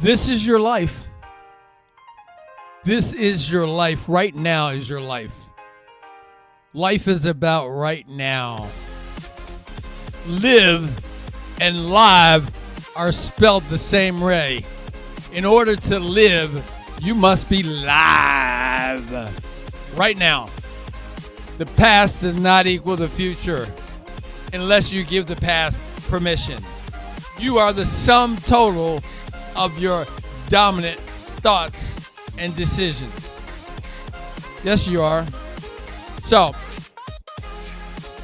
This is your life. This is your life. Right now is your life. Life is about right now. Live and live are spelled the same way. In order to live, you must be live right now. The past does not equal the future unless you give the past permission. You are the sum total of your dominant thoughts and decisions. Yes, you are. So,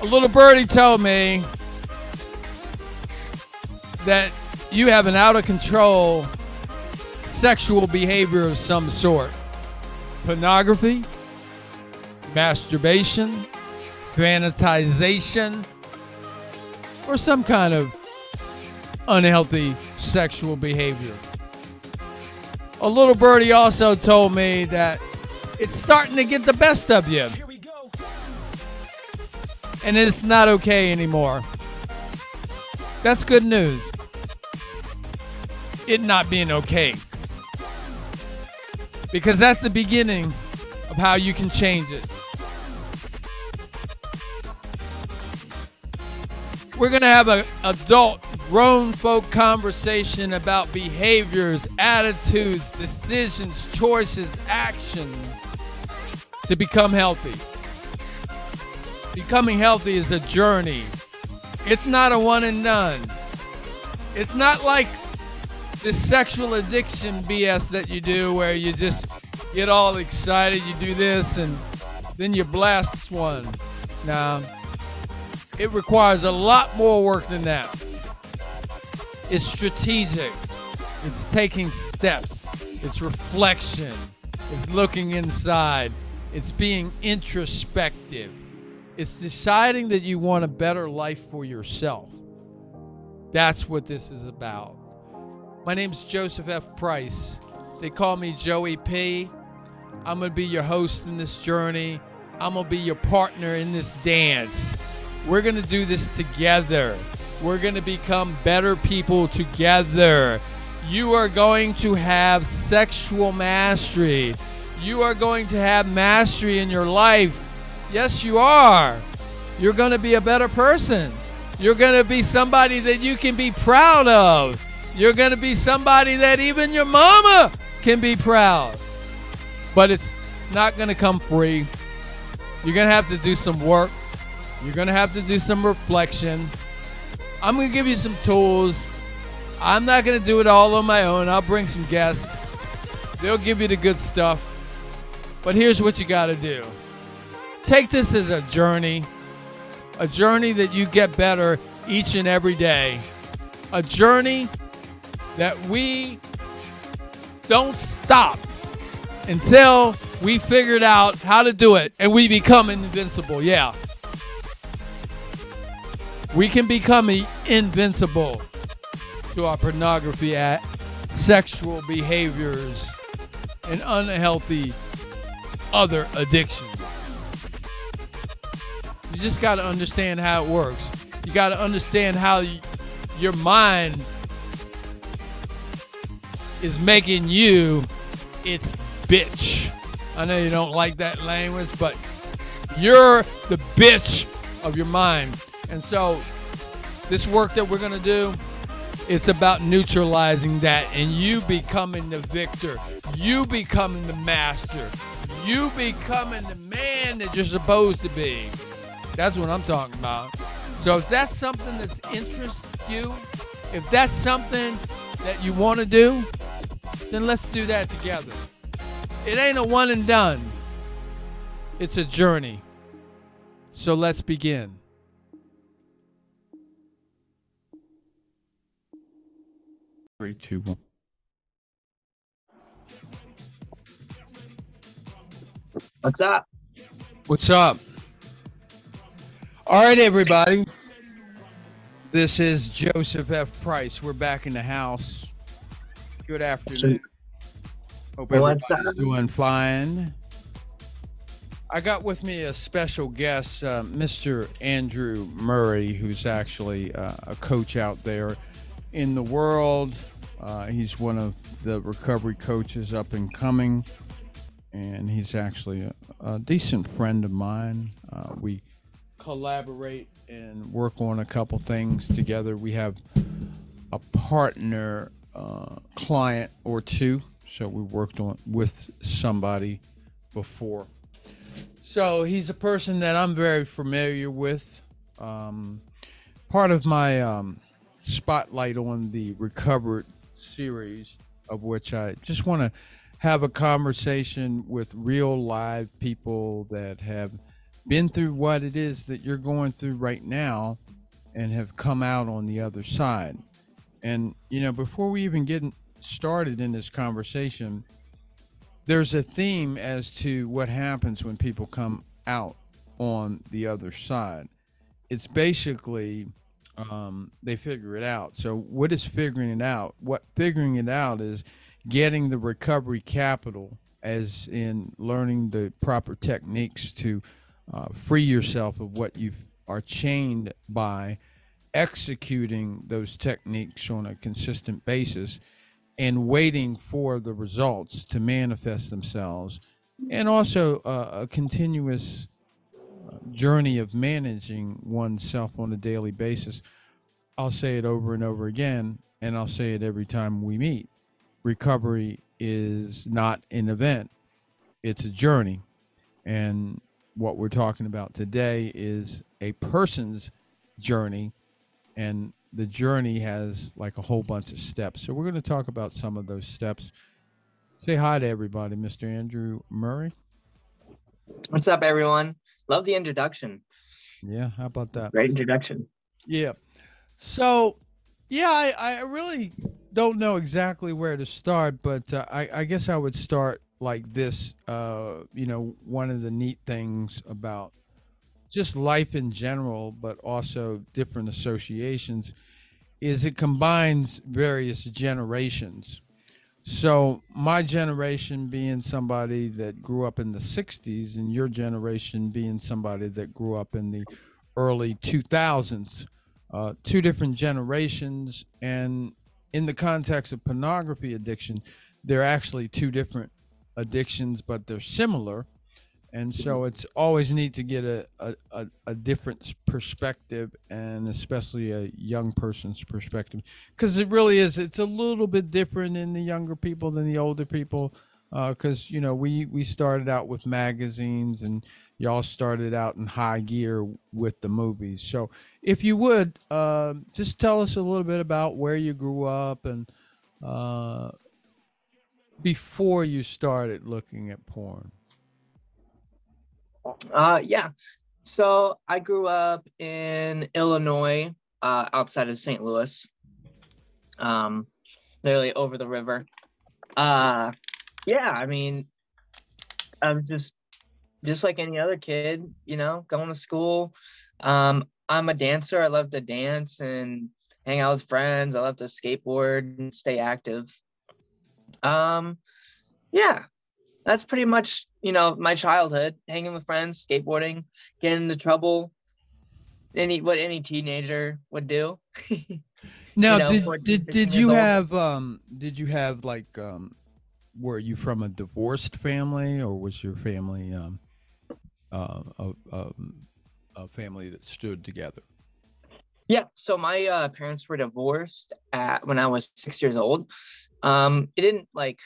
a little birdie told me that you have an out of control sexual behavior of some sort pornography, masturbation, fanatization, or some kind of unhealthy sexual behavior. A little birdie also told me that it's starting to get the best of you. And it's not okay anymore. That's good news. It not being okay. Because that's the beginning of how you can change it. We're going to have an adult, grown folk conversation about behaviors, attitudes, decisions, choices, actions to become healthy. Becoming healthy is a journey. It's not a one and done. It's not like this sexual addiction BS that you do where you just get all excited, you do this, and then you blast one. Now, it requires a lot more work than that. It's strategic, it's taking steps, it's reflection, it's looking inside, it's being introspective, it's deciding that you want a better life for yourself. That's what this is about. My name's Joseph F. Price. They call me Joey P. I'm going to be your host in this journey. I'm going to be your partner in this dance. We're going to do this together. We're going to become better people together. You are going to have sexual mastery. You are going to have mastery in your life. Yes, you are. You're going to be a better person. You're going to be somebody that you can be proud of. You're going to be somebody that even your mama can be proud. But it's not going to come free. You're going to have to do some work. You're going to have to do some reflection. I'm going to give you some tools. I'm not going to do it all on my own. I'll bring some guests. They'll give you the good stuff. But here's what you got to do take this as a journey, a journey that you get better each and every day, a journey that we don't stop until we figured out how to do it and we become invincible. Yeah. We can become invincible to our pornography at sexual behaviors and unhealthy other addictions. You just got to understand how it works. You got to understand how your mind is making you its bitch. I know you don't like that language, but you're the bitch of your mind. And so, this work that we're going to do, it's about neutralizing that and you becoming the victor. You becoming the master. You becoming the man that you're supposed to be. That's what I'm talking about. So if that's something that interests you, if that's something that you want to do, then let's do that together. It ain't a one and done. It's a journey. So let's begin. Three, two, one. What's up? What's up? All right, everybody. This is Joseph F. Price. We're back in the house. Good afternoon. Hope What's everybody's up? doing fine. I got with me a special guest, uh, Mr. Andrew Murray, who's actually uh, a coach out there in the world Uh, he's one of the recovery coaches up and coming, and he's actually a, a decent friend of mine. Uh, we collaborate and work on a couple things together. We have a partner uh, client or two, so we worked on with somebody before. So he's a person that I'm very familiar with. Um, part of my um, spotlight on the recovered series, of which I just want to have a conversation with real live people that have been through what it is that you're going through right now and have come out on the other side. And, you know, before we even get started in this conversation, there's a theme as to what happens when people come out on the other side. It's basically um, they figure it out. So, what is figuring it out? What figuring it out is getting the recovery capital, as in learning the proper techniques to uh, free yourself of what you are chained by, executing those techniques on a consistent basis, and waiting for the results to manifest themselves, and also uh, a continuous journey of managing oneself on a daily basis. I'll say it over and over again, and I'll say it every time we meet. Recovery is not an event, it's a journey. And what we're talking about today is a person's journey, and the journey has like a whole bunch of steps. So we're going to talk about some of those steps. Say hi to everybody, Mr. Andrew Murray. What's up, everyone? Love the introduction. Yeah, how about that? Great introduction. Yeah. So, yeah, I, I really don't know exactly where to start, but uh, I, I guess I would start like this. Uh, you know, one of the neat things about just life in general, but also different associations, is it combines various generations. So, my generation being somebody that grew up in the 60s, and your generation being somebody that grew up in the early 2000s, uh, two different generations. And in the context of pornography addiction, they're actually two different addictions, but they're similar. And so it's always neat to get a, a, a, a different perspective and especially a young person's perspective because it really is, it's a little bit different in the younger people than the older people. Because, uh, you know, we, we started out with magazines and y'all started out in high gear with the movies. So if you would, uh, just tell us a little bit about where you grew up and uh, before you started looking at porn. Uh, yeah. So I grew up in Illinois, uh, outside of St. Louis, um, literally over the river. Uh, yeah, I mean, I'm just just like any other kid, you know, going to school. Um, I'm a dancer. I love to dance and hang out with friends. I love to skateboard and stay active. Um, yeah, that's pretty much you know my childhood hanging with friends skateboarding getting into trouble. Any what any teenager would do. Now you know, did did, did you have um did you have like um were you from a divorced family or was your family um uh, a, a, a family that stood together? Yeah so my uh, parents were divorced at when i was six years old. Um it didn't like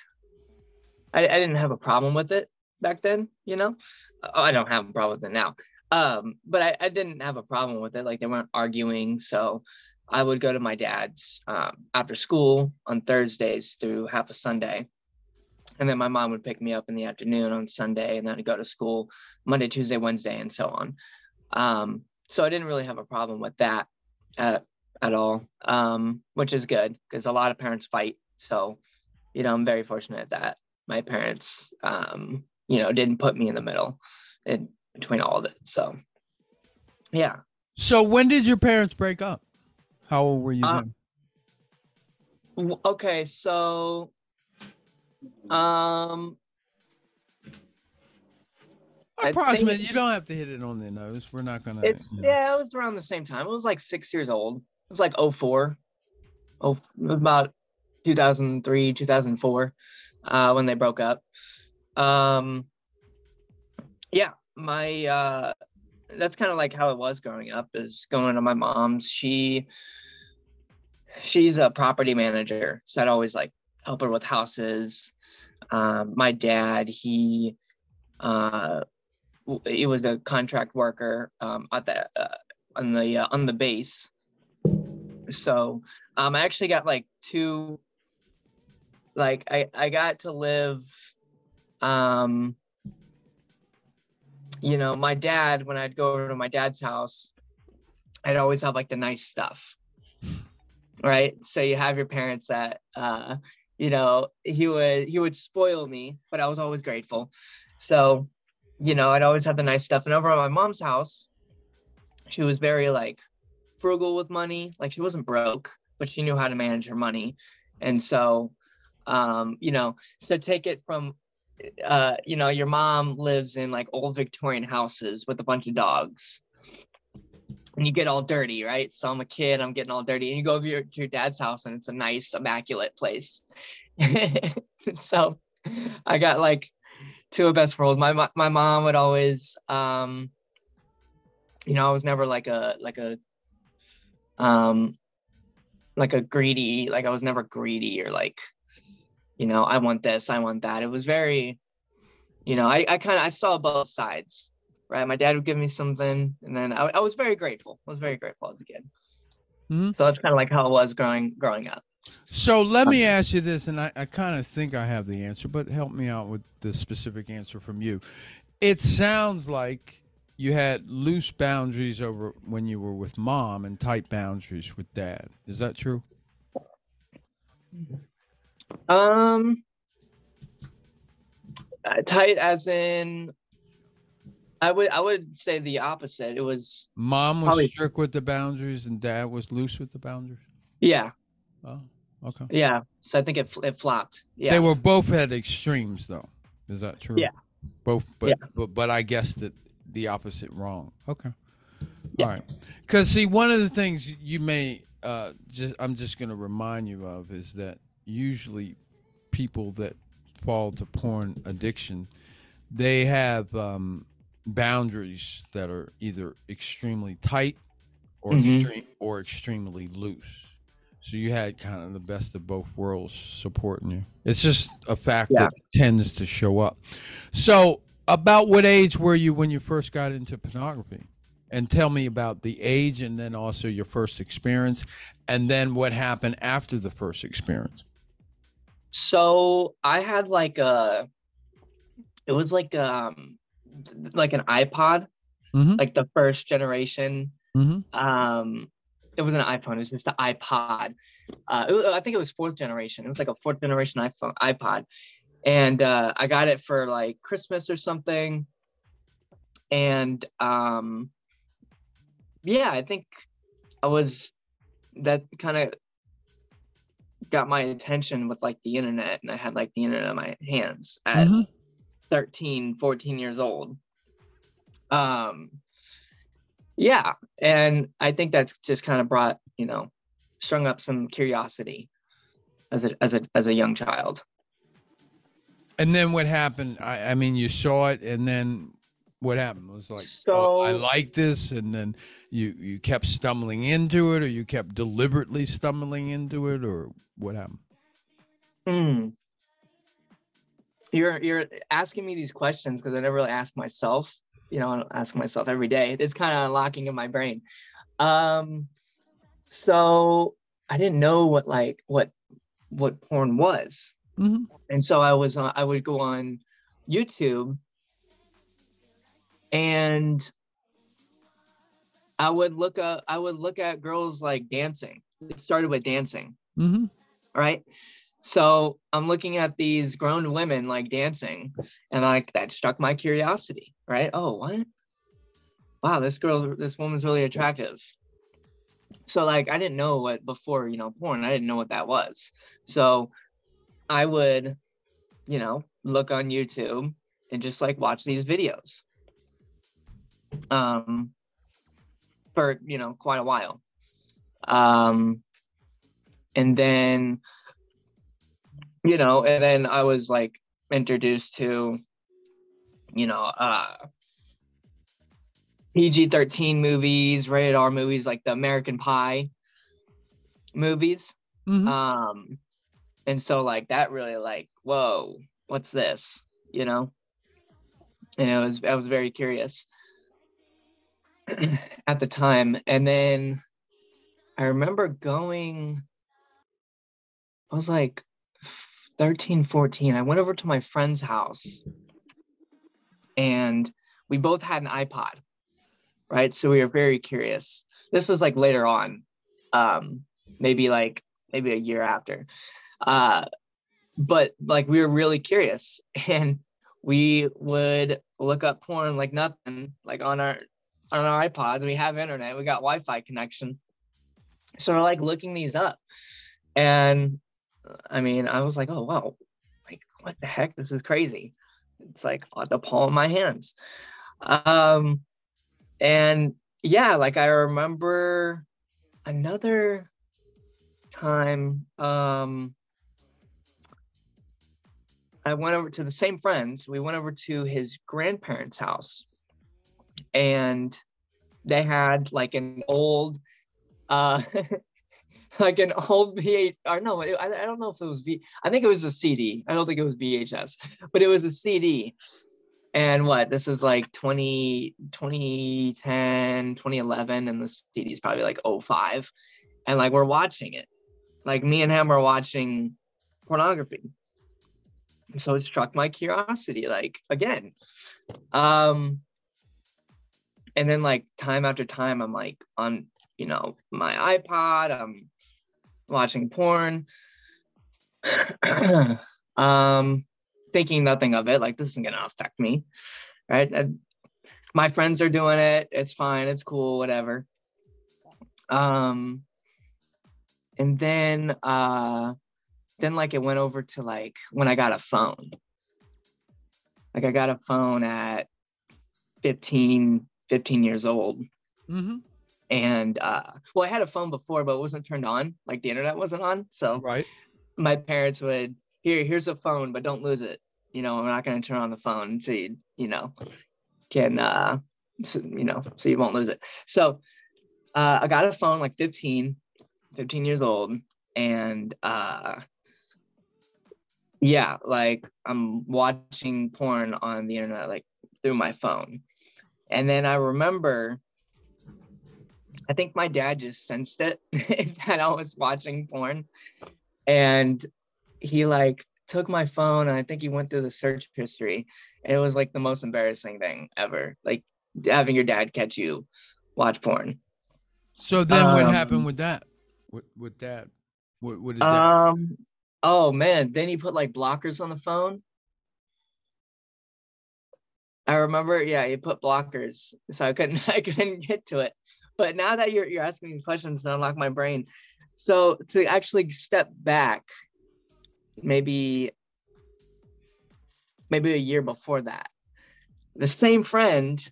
I, I didn't have a problem with it back then, you know. Oh, I don't have a problem with it now. Um, but I, I didn't have a problem with it. Like they weren't arguing. So I would go to my dad's um, after school on Thursdays through half a Sunday. And then my mom would pick me up in the afternoon on Sunday and then I'd go to school Monday, Tuesday, Wednesday, and so on. Um, so I didn't really have a problem with that at, at all, um, which is good because a lot of parents fight. So, you know, I'm very fortunate at that my parents, um, you know, didn't put me in the middle in between all of it. So, yeah. So when did your parents break up? How old were you uh, then? Okay, so, um, approximate. You don't have to hit it on the nose. We're not gonna. It's you know. yeah. It was around the same time. It was like six years old. It was like 04. Oh, about 2003, 2004, uh, when they broke up. Um, yeah, my uh, that's kind of like how it was growing up. Is going to my mom's. She she's a property manager, so I'd always like help her with houses. Um, my dad, he uh, he was a contract worker um, at the uh, on the uh, on the base. So um, I actually got like two. Like I I got to live. Um, you know, my dad when I'd go over to my dad's house, I'd always have like the nice stuff. Right. So you have your parents that uh, you know, he would he would spoil me, but I was always grateful. So, you know, I'd always have the nice stuff. And over at my mom's house, she was very like frugal with money. Like she wasn't broke, but she knew how to manage her money. And so, um, you know, so take it from uh, you know, your mom lives in like old Victorian houses with a bunch of dogs. And you get all dirty, right? So I'm a kid, I'm getting all dirty. And you go over your, to your dad's house and it's a nice, immaculate place. so I got like two of best worlds. My my mom would always um you know, I was never like a like a um like a greedy, like I was never greedy or like, you know, I want this, I want that. It was very, you know, I, I kind of I saw both sides, right? My dad would give me something, and then I, I was very grateful. I was very grateful as a kid. Mm-hmm. So that's kind of like how it was growing growing up. So let me ask you this, and I, I kind of think I have the answer, but help me out with the specific answer from you. It sounds like you had loose boundaries over when you were with mom and tight boundaries with dad. Is that true? Um, uh, tight as in I would I would say the opposite. It was mom was probably, strict with the boundaries and dad was loose with the boundaries. Yeah. Oh, okay. Yeah. So I think it it flopped. Yeah. They were both at extremes though. Is that true? Yeah. Both, but yeah. but but I guess that the opposite wrong. Okay. Yeah. All right. Because see, one of the things you may uh, just I'm just going to remind you of is that usually people that fall to porn addiction, they have um, boundaries that are either extremely tight or mm-hmm. extreme or extremely loose. So you had kind of the best of both worlds supporting you. It's just a fact yeah. that tends to show up. So about what age were you when you first got into pornography? And tell me about the age and then also your first experience and then what happened after the first experience. So I had like a it was like um like an iPod, mm-hmm. like the first generation. Mm-hmm. Um it was an iPhone, it was just an iPod. Uh, it, I think it was fourth generation. It was like a fourth generation iPhone iPod and uh, I got it for like Christmas or something. And um, yeah, I think I was that kind of got my attention with like the internet, and I had like the internet in my hands at mm-hmm. 13, 14 years old. Um, yeah, and I think that's just kind of brought you know strung up some curiosity as a as a as a young child. And then what happened? I, I mean, you saw it, and then what happened? It was like, so oh, I like this, and then you you kept stumbling into it, or you kept deliberately stumbling into it, or what happened? Hmm. You're you're asking me these questions because I never really ask myself. You know, I ask myself every day. It's kind of unlocking in my brain. Um, so I didn't know what like what what porn was. Mm-hmm. And so I was uh, I would go on YouTube and I would look up I would look at girls like dancing. It started with dancing. Mm-hmm. Right. So I'm looking at these grown women like dancing, and like that struck my curiosity, right? Oh, what? Wow, this girl, this woman's really attractive. So like I didn't know what before, you know, porn, I didn't know what that was. So I would, you know, look on YouTube and just like watch these videos. Um for, you know, quite a while. Um and then you know, and then I was like introduced to, you know, uh PG 13 movies, rated R movies like the American Pie movies. Mhm. Um, and so like that really like, whoa, what's this? You know? And it was I was very curious at the time. And then I remember going, I was like 13, 14. I went over to my friend's house and we both had an iPod, right? So we were very curious. This was like later on, um, maybe like maybe a year after. Uh, but like we were really curious and we would look up porn like nothing, like on our on our iPods. We have internet, we got Wi-Fi connection. So we're like looking these up. And I mean, I was like, oh wow, like what the heck? This is crazy. It's like on the palm of my hands. Um and yeah, like I remember another time um I went over to the same friends. We went over to his grandparents' house and they had like an old uh like an old V8 or no, I, I don't know if it was V I think it was a CD. I don't think it was VHS, but it was a CD. And what this is like 20 2010 2011 and the CD is probably like 05 and like we're watching it like me and him are watching pornography so it struck my curiosity like again um and then like time after time i'm like on you know my ipod i'm watching porn um thinking nothing of it like this isn't gonna affect me right my friends are doing it it's fine it's cool whatever um and then uh then like it went over to like when I got a phone. Like I got a phone at 15, 15 years old. Mm-hmm. And uh well I had a phone before, but it wasn't turned on. Like the internet wasn't on. So Right. my parents would here, here's a phone, but don't lose it. You know, I'm not gonna turn on the phone so you, you know, can uh so, you know, so you won't lose it. So uh I got a phone like 15, 15 years old, and uh yeah like i'm watching porn on the internet like through my phone and then i remember i think my dad just sensed it that i was watching porn and he like took my phone and i think he went through the search history and it was like the most embarrassing thing ever like having your dad catch you watch porn So then what Um, happened with that? With with that? What, what did that? um oh man then he put like blockers on the phone i remember yeah he put blockers so i couldn't i couldn't get to it. But now that you're, you're asking these questions to unlock my brain so to actually step back maybe maybe a year before that the same friend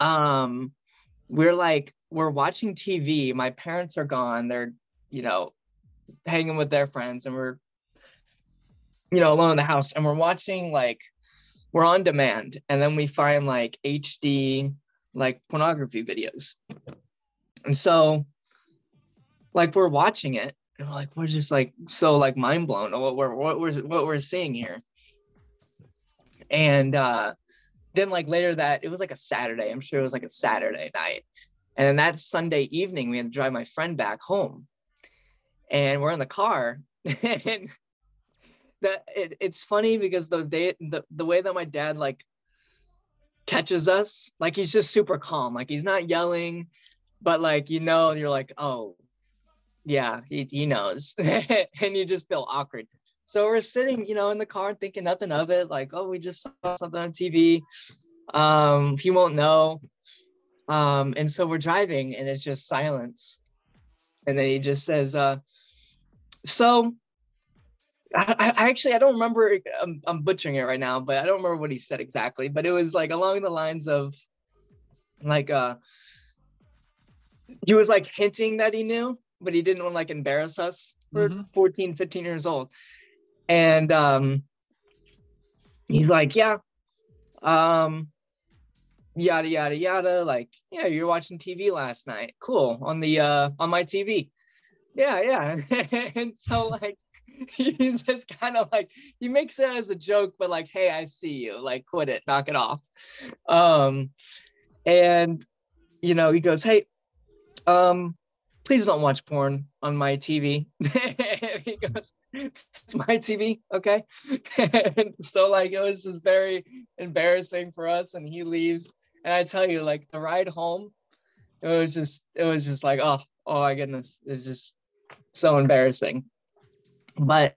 um we're like we're watching tv my parents are gone they're you know hanging with their friends and we're you know alone in the house and we're watching like we're on demand and then we find like hd like pornography videos. And so like we're watching it and we're like we're just like so like mind blown at what we're what we're what we're seeing here. And uh then like later that it was like a saturday. I'm sure it was like a saturday night. And then that sunday evening we had to drive my friend back home. And we're in the car and that it, it's funny because the day the, the way that my dad like catches us like he's just super calm. Like he's not yelling but like you know you're like oh yeah he, he knows. And you just feel awkward. So we're sitting you know in the car thinking nothing of it like oh we just saw something on tv um he won't know. Um and so we're driving and it's just silence. And then he just says uh so I, I actually I don't remember I'm, I'm butchering it right now, but I don't remember what he said exactly. But it was like along the lines of like uh he was like hinting that he knew, but he didn't want to like embarrass us. We're Mhm. 14, 15 years old. And um, he's like, yeah, um, yada yada yada. Like, yeah, you're watching TV last night. Cool on the uh on my TV. Yeah, yeah. and so like he's just kind of like he makes it as a joke, but like, hey, I see you. Like, quit it, knock it off. Um, and you know, he goes, hey, um, please don't watch porn on my TV. he goes, it's my TV, okay? and so like it was just very embarrassing for us, and he leaves. And I tell you, like the ride home, it was just it was just like, oh, oh my goodness, it's just so embarrassing. But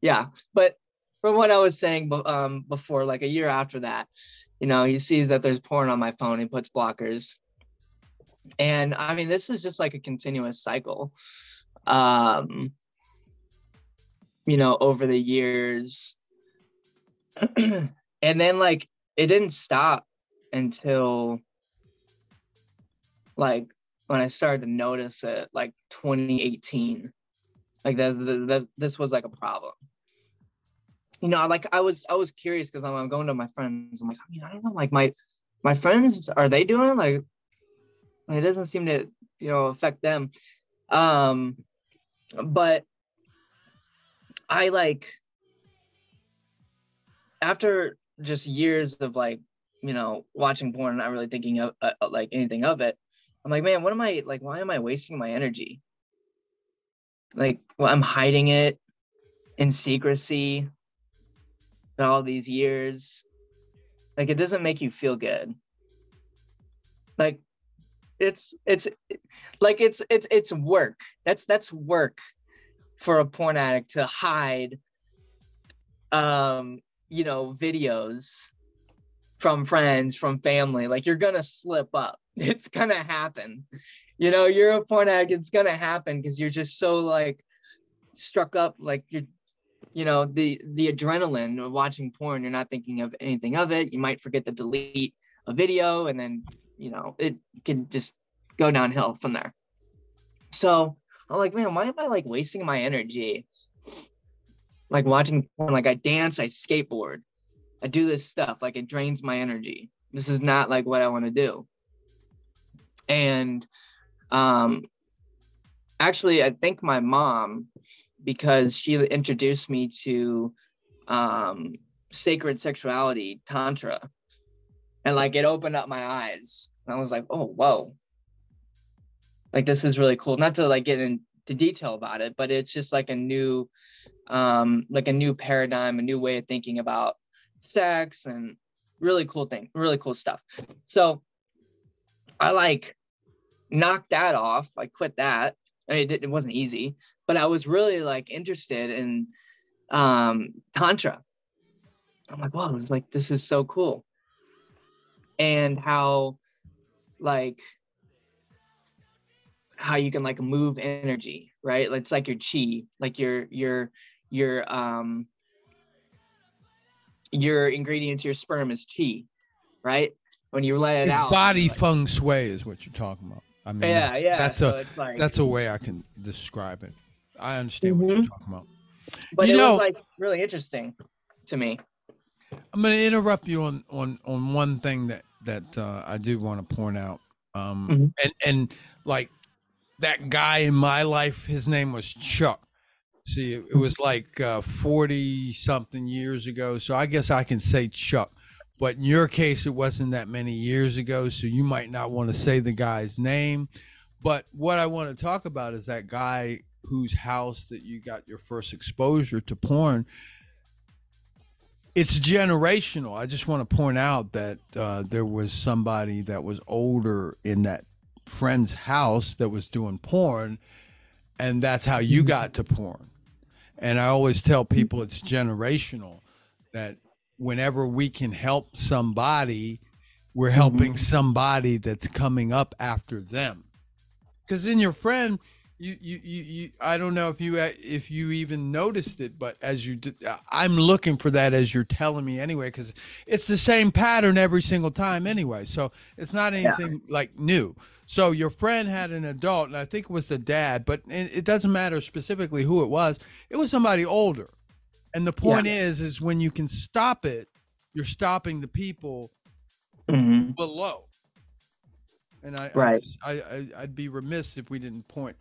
yeah, but from what I was saying um, before, like a year after that, you know, he sees that there's porn on my phone, he puts blockers. And I mean, this is just like a continuous cycle. Um, you know, over the years. and then like it didn't stop until like when I started to notice it, like 2018. Like that's that this was like a problem. You know, like I was I was curious because I'm, I'm going to my friends. I'm like, I mean, I don't know, like my my friends are they doing like it doesn't seem to you know affect them. Um, but I like after just years of like you know watching porn, not really thinking of uh, like anything of it. I'm like, man, what am I like? Why am I wasting my energy? Like, well, I'm hiding it in secrecy in all these years. Like, it doesn't make you feel good. Like, it's it's like it's it's it's work. That's that's work for a porn addict to hide um you know videos from friends from family like you're gonna slip up. It's gonna happen. You know you're a porn addict it's gonna happen because you're just so like struck up like you're you know the the adrenaline of watching porn you're not thinking of anything of it. You might forget to delete a video and then you know it can just go downhill from there. So i'm like man why am i like wasting my energy like watching porn? Like i dance i skateboard i do this stuff like it drains my energy. This is not like what i want to do. And um actually i think my mom because she introduced me to um sacred sexuality tantra. And like it opened up my eyes. And i was like oh whoa. Like this is really cool. Not to like get into detail about it but it's just like a new um like a new paradigm a new way of thinking about sex and really cool thing really cool stuff. So i like knocked that off. I quit that. I mean, it, it wasn't easy but i was really like interested in um tantra. I'm like wow it's like this is so cool. And how like how you can like move energy right? It's like your chi like your your your um your ingredients your sperm is chi right when you let it it's out body like, feng shui is what you're talking about i mean yeah yeah that's so a like that's a way i can describe it i understand what you're Mhm. talking about but you it know- was like really interesting to me I'm going to interrupt you on on on one thing that that uh, I do want to point out. Um, Mhm. and and like that guy in my life, his name was Chuck. See, it, was like uh, forty something years ago, so I guess I can say Chuck. But in your case, it wasn't that many years ago, so you might not want to say the guy's name. But what I want to talk about is that guy whose house that you got your first exposure to porn it's generational. I just want to point out that uh, there was somebody that was older in that friend's house that was doing porn, and that's how you got to porn. And I always tell people it's generational that whenever we can help somebody, we're mm-hmm. helping somebody that's coming up after them. Because in your friend, you, you, you, you, I don't know if you, if you even noticed it, but as you did, I'm looking for that as you're telling me anyway, because it's the same pattern every single time anyway. So it's not anything like new. So your friend had an adult, and I think it was the dad, but it, doesn't matter specifically who it was. It was somebody older, And the point is, is when you can stop it, you're stopping the people Mhm. below. And I, Right. I, I, I'd be remiss if we didn't point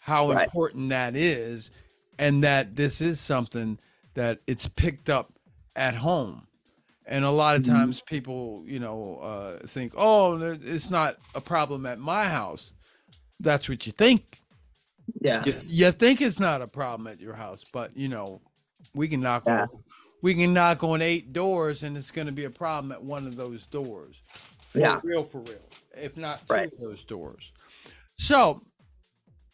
how Right. important that is, and that this is something that it's picked up at home. And a lot of Mhm. times people, you know, uh, think, oh, it's not a problem at my house. That's what you think. Yeah. You, you think it's not a problem at your house, but you know, we can knock Yeah. on we can knock on eight doors and it's going to be a problem at one of those doors. For Yeah. real, for real. If not Right. of those doors. So,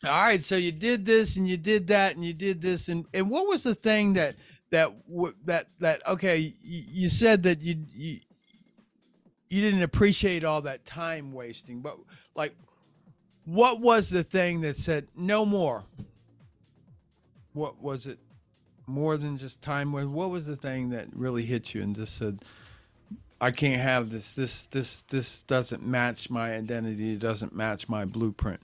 all right. So you did this and you did that and you did this and and what was the thing that that that that okay? You, said that you you you didn't appreciate all that time wasting, but like, what was the thing that said no more? What was it? More than just time was. What was the thing that really hit you and just said, "I can't have this. This this this doesn't match my identity. It doesn't match my blueprint."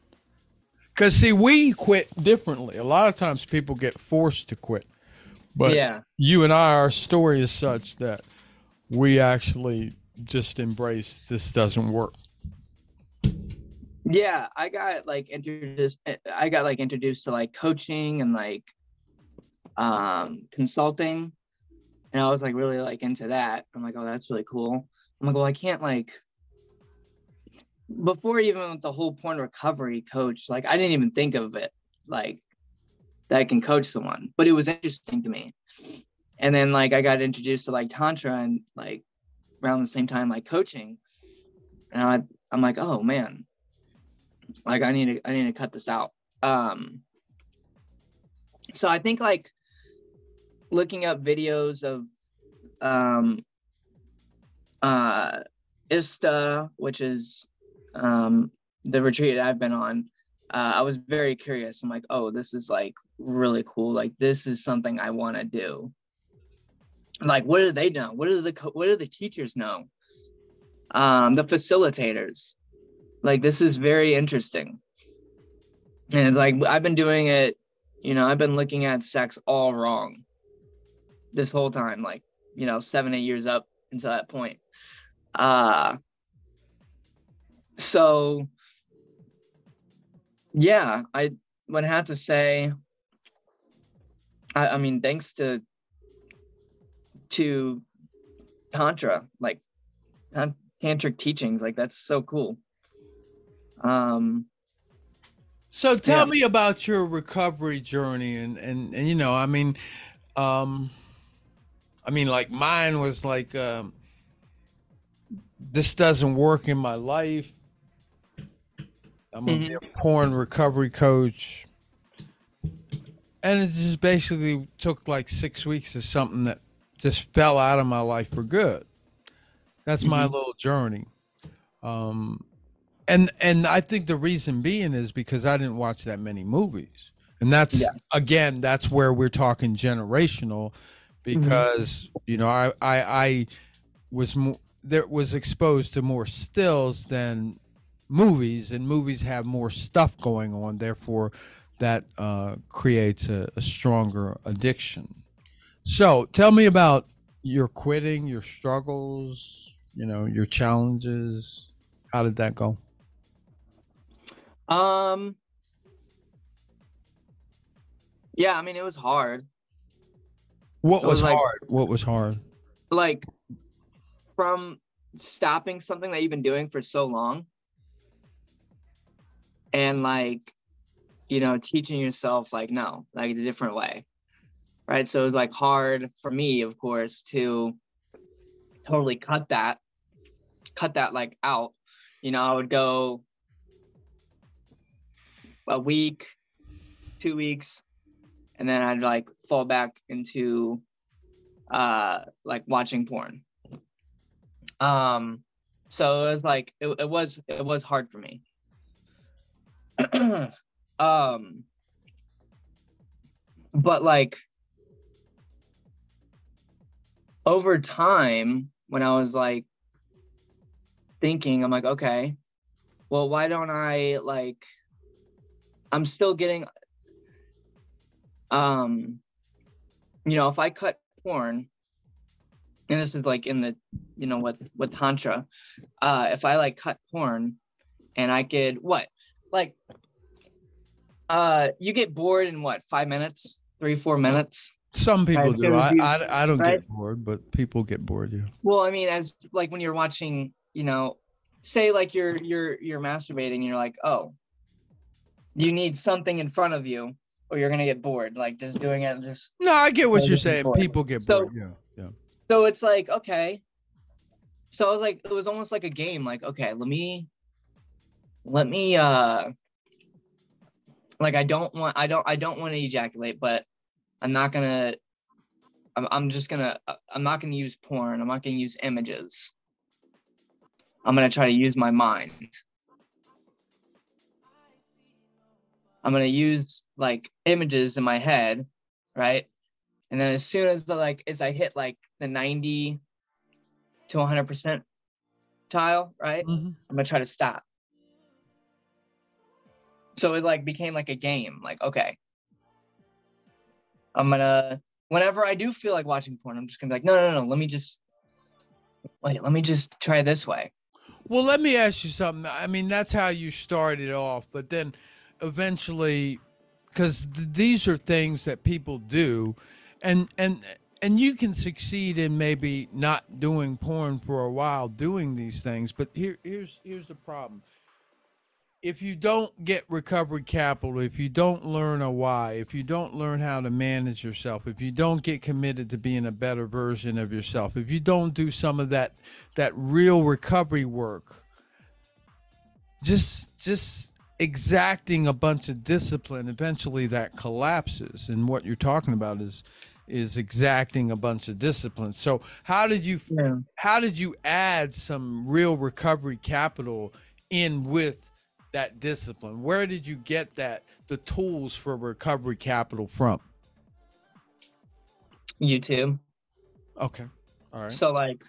Because see, we quit differently. A lot of times, people get forced to quit, but yeah. you and I, our story is such that we actually just embrace this doesn't work. Yeah, I got like introduced I got like introduced to like coaching and like um consulting and I was like really like into that. I'm like, oh, that's really cool. I'm like, well, I can't like before even with the whole porn recovery coach, like I didn't even think of it like that I can coach someone, but it was interesting to me. And then like I got introduced to like tantra and like around the same time like coaching. And I I'm like, oh man, like I need to I need to cut this out. Um so I think like looking up videos of um uh ISTA, which is um the retreat I've been on, uh, I was very curious. I'm like, oh, this is like really cool. Like this is something I want to do. Like, what do they know? What do the what do the teachers know? Um, the facilitators. Like this is very interesting. And it's like I've been doing it, you know, I've been looking at sex all wrong this whole time, like, you know, seven, eight years up until that point. Uh so yeah, I would have to say I, I mean, thanks to to Tantra, like tan- tantric teachings, like that's so cool. Um So tell Yeah. me about your recovery journey and and and you know, I mean um I mean like mine was like um this doesn't work in my life. I'm gonna be a porn recovery coach. And it just basically took like six weeks of something that just fell out of my life for good. That's my Mhm. little journey. Um and and I think the reason being is because I didn't watch that many movies, and that's Yeah. again that's where we're talking generational, because you know I I, I was mo- there was exposed to more stills than movies, and movies have more stuff going on, therefore that uh, creates a, a stronger addiction. So tell me about your quitting, your struggles, you know, your challenges. How did that go? um yeah, I mean it was hard. What was was like- hard? What was hard? Like from stopping something that you've been doing for so long and like you know teaching yourself like no like a different way right? So it was like hard for me of course to totally cut that cut that like out. You know i would go a week two weeks and then i'd like fall back into uh like watching porn. Um so it was like it, it was it was hard for me um but like over time when i was like thinking i'm like okay well why don't i like i'm still getting um you know, if I cut porn, and this is like in the, you know, with with tantra, uh, if I like cut porn, and I could what, like, uh, you get bored in what five minutes, three four minutes. Some people Right, do. I, I, I don't right? get bored, but people get bored. Yeah. Well, I mean, as like when you're watching, you know, say like you're you're you're masturbating, you're like, oh, you need something in front of you, or you're gonna get bored. Like just doing it, just No, I get what you're saying. bored. People get So- bored. Yeah. Yeah. so it's like okay. So I was like, it was almost like a game. Like, okay, let me, let me, uh, like I don't want, I don't, I don't want to ejaculate, but I'm not gonna. I'm, I'm just gonna. uh, I'm not gonna use porn. I'm not gonna use images. I'm gonna try to use my mind. I'm gonna use like images in my head, right? And then as soon as the like as I hit like the 90 to 100 percent tile, right? Mhm. I'm gonna try to stop. So it like became like a game. Like, okay, I'm gonna whenever I do feel like watching porn, I'm just gonna be like, no, no, no, no let me just wait, let me just try this way. Well, let me ask you something. I mean, that's how you started off, but then eventually, because th- these are things that people do, and and and you can succeed in maybe not doing porn for a while doing these things. But here, here's here's the problem. If you don't get recovery capital, if you don't learn a why, if you don't learn how to manage yourself, if you don't get committed to being a better version of yourself, if you don't do some of that that real recovery work, just just exacting a bunch of discipline, eventually that collapses. And what you're talking about is is exacting a bunch of discipline. So how did you Yeah. how did you add some real recovery capital in with that discipline? Where did you get that the tools for recovery capital from? YouTube. Okay. All right. So like,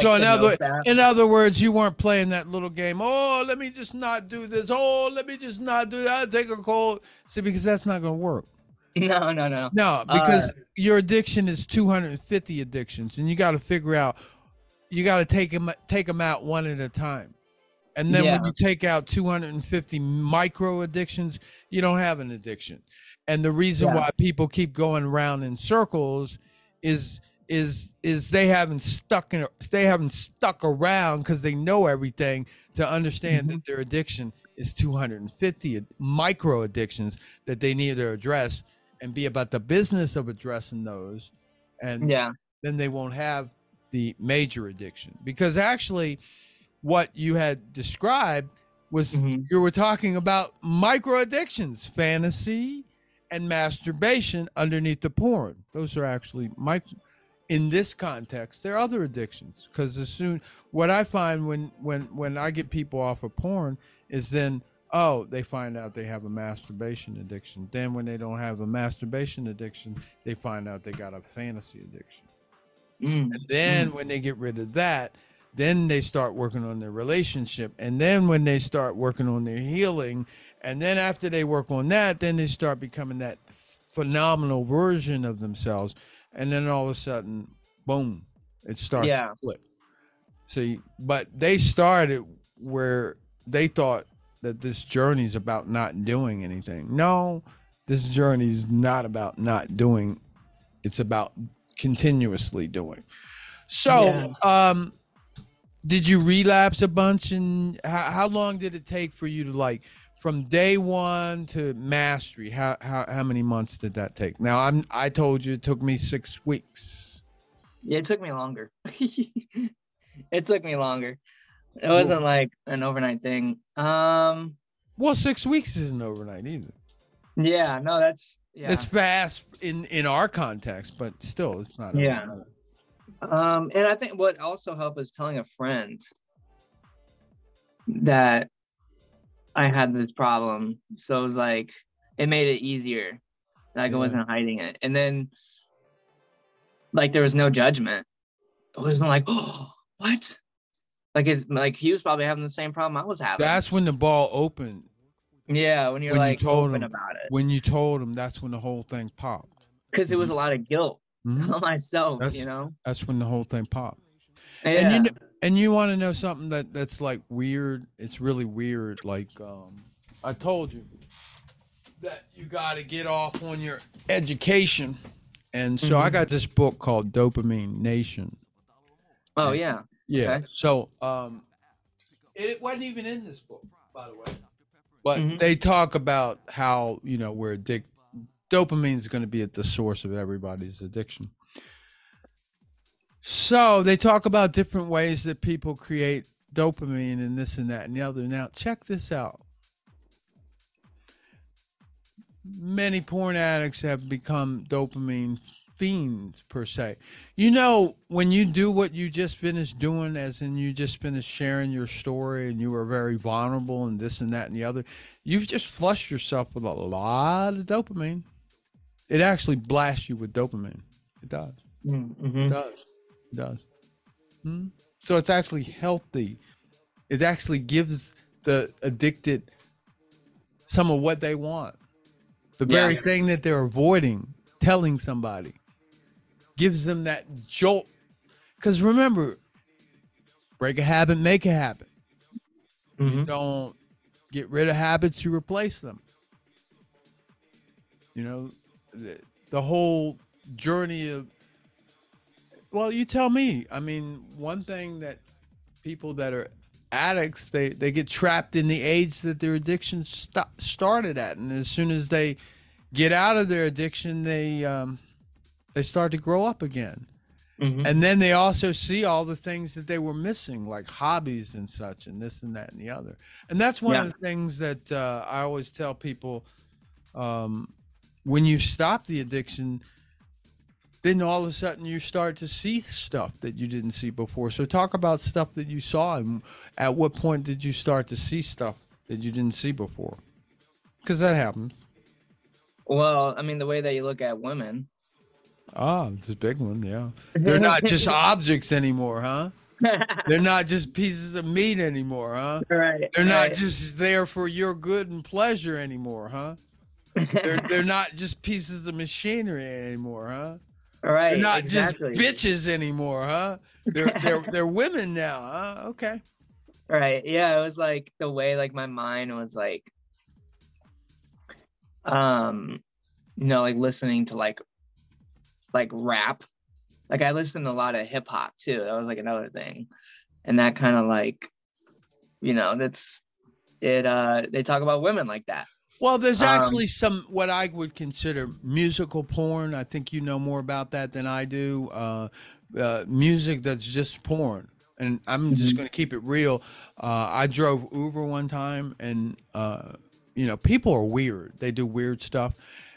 so in other in other words, you weren't playing that little game. Oh, let me just not do this. Oh, let me just not do that. I'll take a cold. See, because that's not going to work. no, no, no. No, because Uh, your addiction is 250 addictions, and you got to figure out. You got to take them take them out one at a time, and then when you take out 250 micro addictions, you don't have an addiction. And the reason Yeah. why people keep going around in circles is is is they haven't stuck in they haven't stuck around because they know everything to understand that mm-hmm. their addiction is 250 micro addictions that they need to address and be about the business of addressing those and Yeah. then they won't have the major addiction because actually what you had described was Mhm. you were talking about micro addictions fantasy and masturbation underneath the porn. Those are actually micro in this context there are other addictions. Because as soon what i find when when when i get people off of porn is then oh they find out they have a masturbation addiction. Then when they don't have a masturbation addiction they find out they got a fantasy addiction. Mm. and then when they get rid of that, then they start working on their relationship. And then when they start working on their healing, and then after they work on that, then they start becoming that phenomenal version of themselves. And then all of a sudden, boom, it starts Yeah. to flip. See, but they started where they thought that this journey is about not doing anything. No, this journey is not about not doing. It's about continuously doing. So, um, did you relapse a bunch, and how, how long did it take for you to like from day one to mastery? How how how many months did that take? Now, I'm I told you it took me six weeks. Yeah, it took me longer. it took me longer. It wasn't like an overnight thing. Um, Well, six weeks isn't overnight either. yeah, no, that's yeah. It's fast in in our context, but still, it's not. Yeah. Um, and I think what also helped was telling a friend that I had this problem. So it was like it made it easier. Like Yeah. I wasn't hiding it. And then like there was no judgment. It wasn't like, oh, what? Like it's like he was probably having the same problem I was having. That's when the ball opened. yeah, when you're when you like told open him. about it. When you told him, that's when the whole thing popped. because it was a lot of guilt Mhm. myself, That's- you know. That's when the whole thing popped. Yeah. And you kn- and you want to know something that that's like weird? It's really weird. Like um, I told you that you got to get off on your education, and so I Mhm. got this book called Dopamine Nation. oh yeah. Yeah. Okay. So um, it wasn't even in this book, by the way. But Mhm. they talk about how you know we're addicted. Dopamine is going to be at the source of everybody's addiction. So they talk about different ways that people create dopamine and this and that and the other. Now check this out. Many porn addicts have become dopamine fiends per se. You know, when you do what you just finished doing, as in you just finished sharing your story and you were very vulnerable and this and that and the other, you've just flushed yourself with a lot of dopamine. It actually blasts you with dopamine. It does. It Mm-hmm. does. It does. Hmm? So it's actually healthy. It actually gives the addicted some of what they want. The very Yeah. thing that they're avoiding, telling somebody, gives them that jolt. Because remember, break a habit, make a habit. hmm Don't get rid of habits, you replace them. You know, the, the whole journey of, well, you tell me. I mean, one thing that people that are addicts, they, they get trapped in the age that their addiction st- started at. And as soon as they get out of their addiction, they, um, they start to grow up again hmm and then they also see all the things that they were missing like hobbies and such and this and that and the other and that's one of the things that uh, i always tell people um, when you stop the addiction then all of a sudden you start to see stuff that you didn't see before so talk about stuff that you saw and at what point did you start to see stuff that you didn't see before because that happens Well, I mean, the way that you look at women. ah it's a big one yeah they're not just objects anymore huh They're not just pieces of meat anymore, huh? right. They're not right. just there for your good and pleasure anymore, huh? They're they're not just pieces of machinery anymore, huh? right. They're not exactly. just bitches anymore, huh? They're they're they're women now, huh? Okay. Right. Yeah, it was like the way like my mind was like um you know, like listening to like like rap. Like I listened to a lot of hip hop too. That was like another thing. And that kind of like you know, that's it uh they talk about women like that. Well, there's Um, actually some what I would consider musical porn. I think you know more about that than I do. Uh, uh, music that's just porn, and I'm just Mhm. going to keep it real. Uh, I drove Uber one time, and uh, you know, people are weird. They do weird stuff,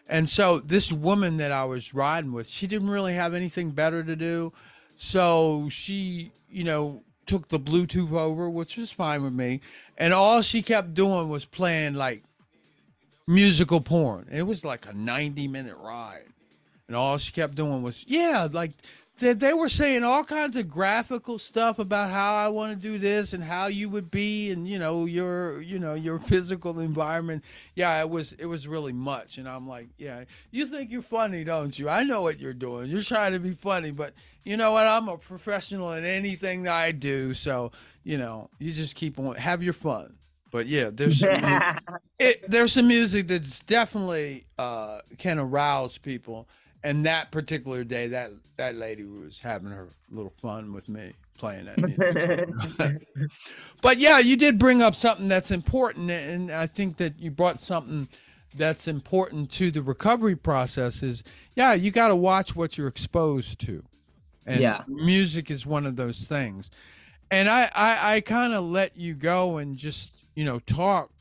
and so this woman that I was riding with, she didn't really have anything better to do, so she, you know. Took the Bluetooth over, which was fine with me, and all she kept doing was playing like musical porn. It was like a 90 minute ride. And all she kept doing was, yeah, like they, they were saying all kinds of graphical stuff about how I want to do this and how you would be and you know your you know your physical environment. Yeah, it was it was really much and I'm like, yeah, you think you're funny, don't you? I know what you're doing. You're trying to be funny, but you know what? I'm a professional in anything that I do, so you know, you just keep on have your fun. But yeah, there's some, it, there's some music that's definitely uh, can arouse people. And that particular day, that that lady was having her little fun with me playing that music. but yeah, you did bring up something that's important, and I think that you brought something that's important to the recovery process. Is yeah, you got to watch what you're exposed to, and Yeah. music is one of those things. And I I, I kind of let you go and just you know talk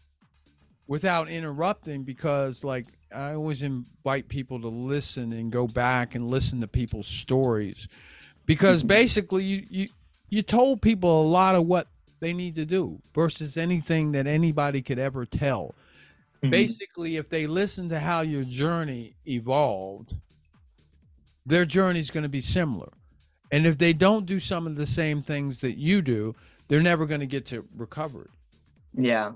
without interrupting because like I always invite people to listen and go back and listen to people's stories because basically you you you told people a lot of what they need to do versus anything that anybody could ever tell. Mhm. Basically, if they listen to how your journey evolved, their journey is going to be similar. And if they don't do some of the same things that you do, they're never going to get to recovery yeah.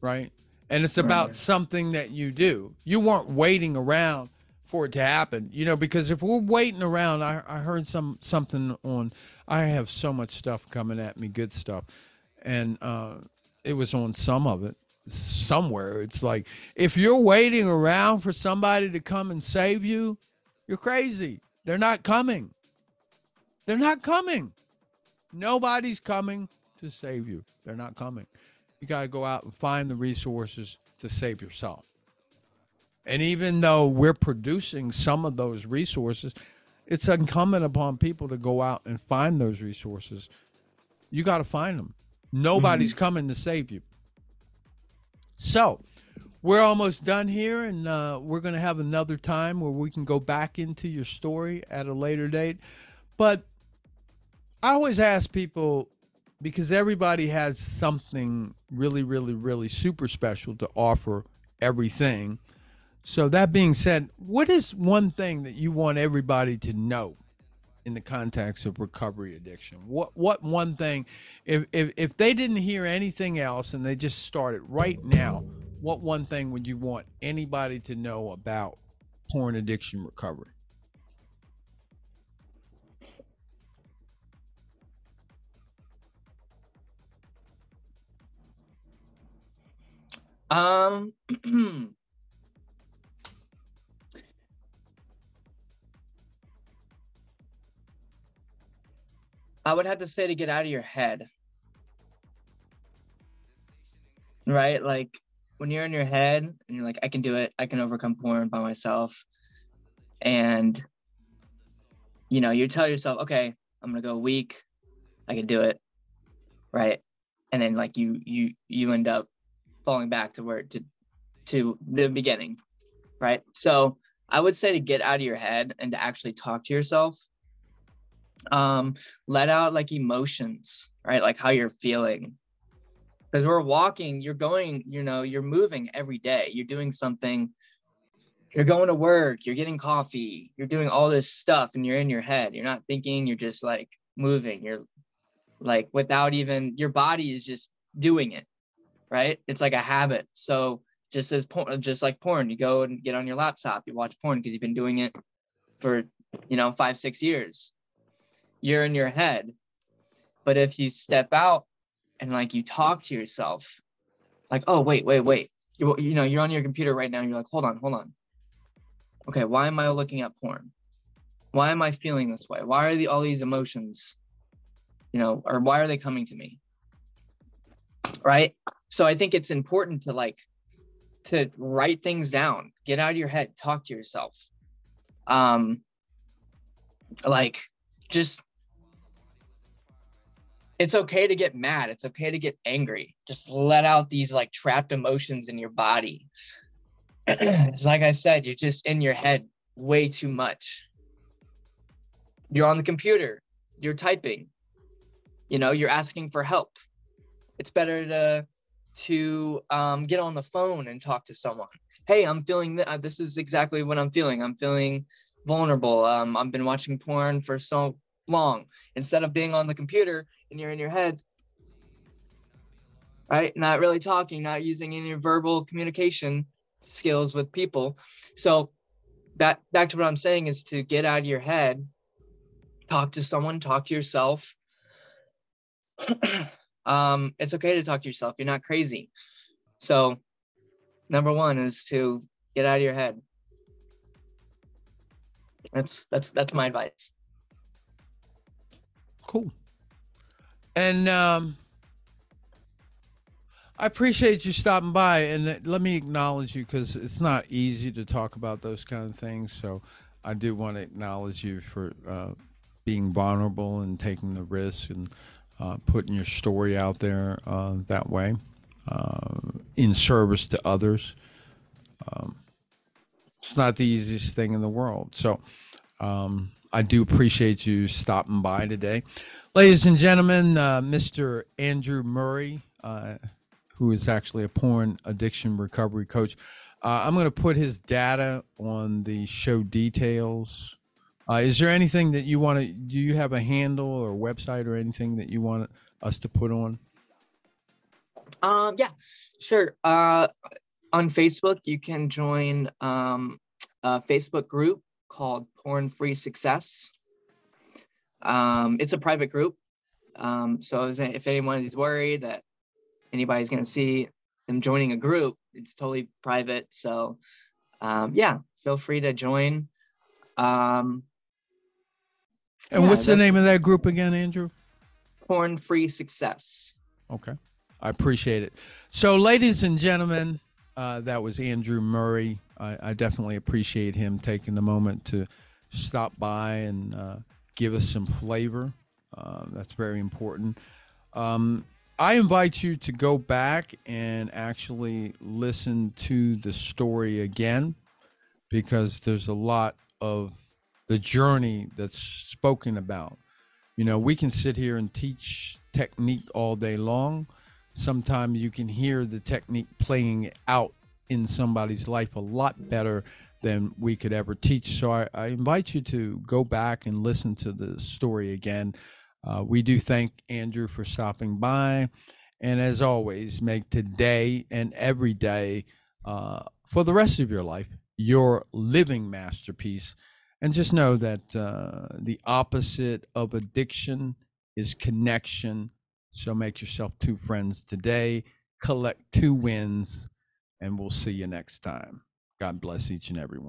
right? And it's about Right. something that you do. You weren't waiting around for it to happen. You know, because if we're waiting around, I, I heard some something on. I have so much stuff coming at me, good stuff, and uh, it was on some of it somewhere. It's like if you're waiting around for somebody to come and save you, you're crazy. They're not coming. They're not coming. Nobody's coming to save you. They're not coming. You got to go out and find the resources to save yourself. And even though we're producing some of those resources, it's incumbent upon people to go out and find those resources. You got to find them. Nobody's mm-hmm. coming to save you. So, we're almost done here, and uh, we're going to have another time where we can go back into your story at a later date. But I always ask people because everybody has something really, really, really super special to offer everything. So, that being said, what is one thing that you want everybody to know in the context of recovery addiction? What what one thing if if if they didn't hear anything else and they just started right now, what one thing would you want anybody to know about porn addiction recovery? Um I would have to say to get out of your head. Right? Like when you're in your head and you're like, I can do it, I can overcome porn by myself. And you know, you tell yourself, okay, I'm gonna go a week, I can do it. Right. And then like you you you end up falling back to where to to the beginning. Right. So I would say to get out of your head and to actually talk to yourself um let out like emotions right? Like how you're feeling. Because we're walking you're going you know you're moving every day. You're doing something. You're going to work. You're getting coffee. You're doing all this stuff and you're in your head. You're not thinking. You're just like moving. You're like without even your body is just doing it right it's like a habit so just as porn just like porn you go and get on your laptop you watch porn because you've been doing it for you know five six years you're in your head. But if you step out and like you talk to yourself, like, oh, wait, wait, wait. You, you know, you're on your computer right now. you're like, hold on, hold on. Okay, why am I looking at porn? Why am I feeling this way? Why are the all these emotions, you know, or why are they coming to me? Right. So I think it's important to like to write things down, get out of your head, talk to yourself. Um, like just it's okay to get mad. It's okay to get angry. Just let out these like trapped emotions in your body. it's like I said, you're just in your head way too much. You're on the computer, you're typing, you know, you're asking for help. It's better to to um, get on the phone and talk to someone. Hey, I'm feeling th- uh, this is exactly what I'm feeling. I'm feeling vulnerable. Um, I've been watching porn for so long. Instead of being on the computer and you're in your head, right? Not really talking, not using any verbal communication skills with people. So that back to what I'm saying is to get out of your head, talk to someone, talk to yourself. um, it's okay to talk to yourself. You're not crazy. So number one is to get out of your head. That's that's that's my advice. Cool. And um, I appreciate you stopping by. And let me acknowledge you because it's not easy to talk about those kind of things. So I do want to acknowledge you for uh, being vulnerable and taking the risk and uh, putting your story out there uh, that way uh, in service to others. Um, it's not the easiest thing in the world. So, um, I do appreciate you stopping by today. Ladies and gentlemen, uh, Mr. Andrew Murray, who is actually a porn addiction recovery coach. I'm going to put his data on the show details. Uh, is there anything that you want to, do you have a handle or website or anything that you want us to put on? Um, yeah, sure. Uh, on Facebook, you can join um, a Facebook group called Porn Free Success. Um, it's a private group. Um, so if anyone is worried that anybody's going to see them joining a group, it's totally private. So um, yeah, feel free to join. Um, and yeah, what's the name of that group again, Andrew? Porn Free Success. Okay. I appreciate it. So, ladies and gentlemen, uh, that was Andrew Murray. I, I, definitely appreciate him taking the moment to stop by and uh, give us some flavor. Uh, that's very important. Um, I invite you to go back and actually listen to the story again because there's a lot of the journey that's spoken about. You know, we can sit here and teach technique all day long. Sometimes you can hear the technique playing out in somebody's life a lot better than we could ever teach. So I, I invite you to go back and listen to the story again. Uh, we do thank Andrew for stopping by. And as always, make today and every day uh, for the rest of your life your living masterpiece. And just know that uh, the opposite of addiction is connection. So make yourself two friends today, collect two wins, and we'll see you next time. God bless each and every one.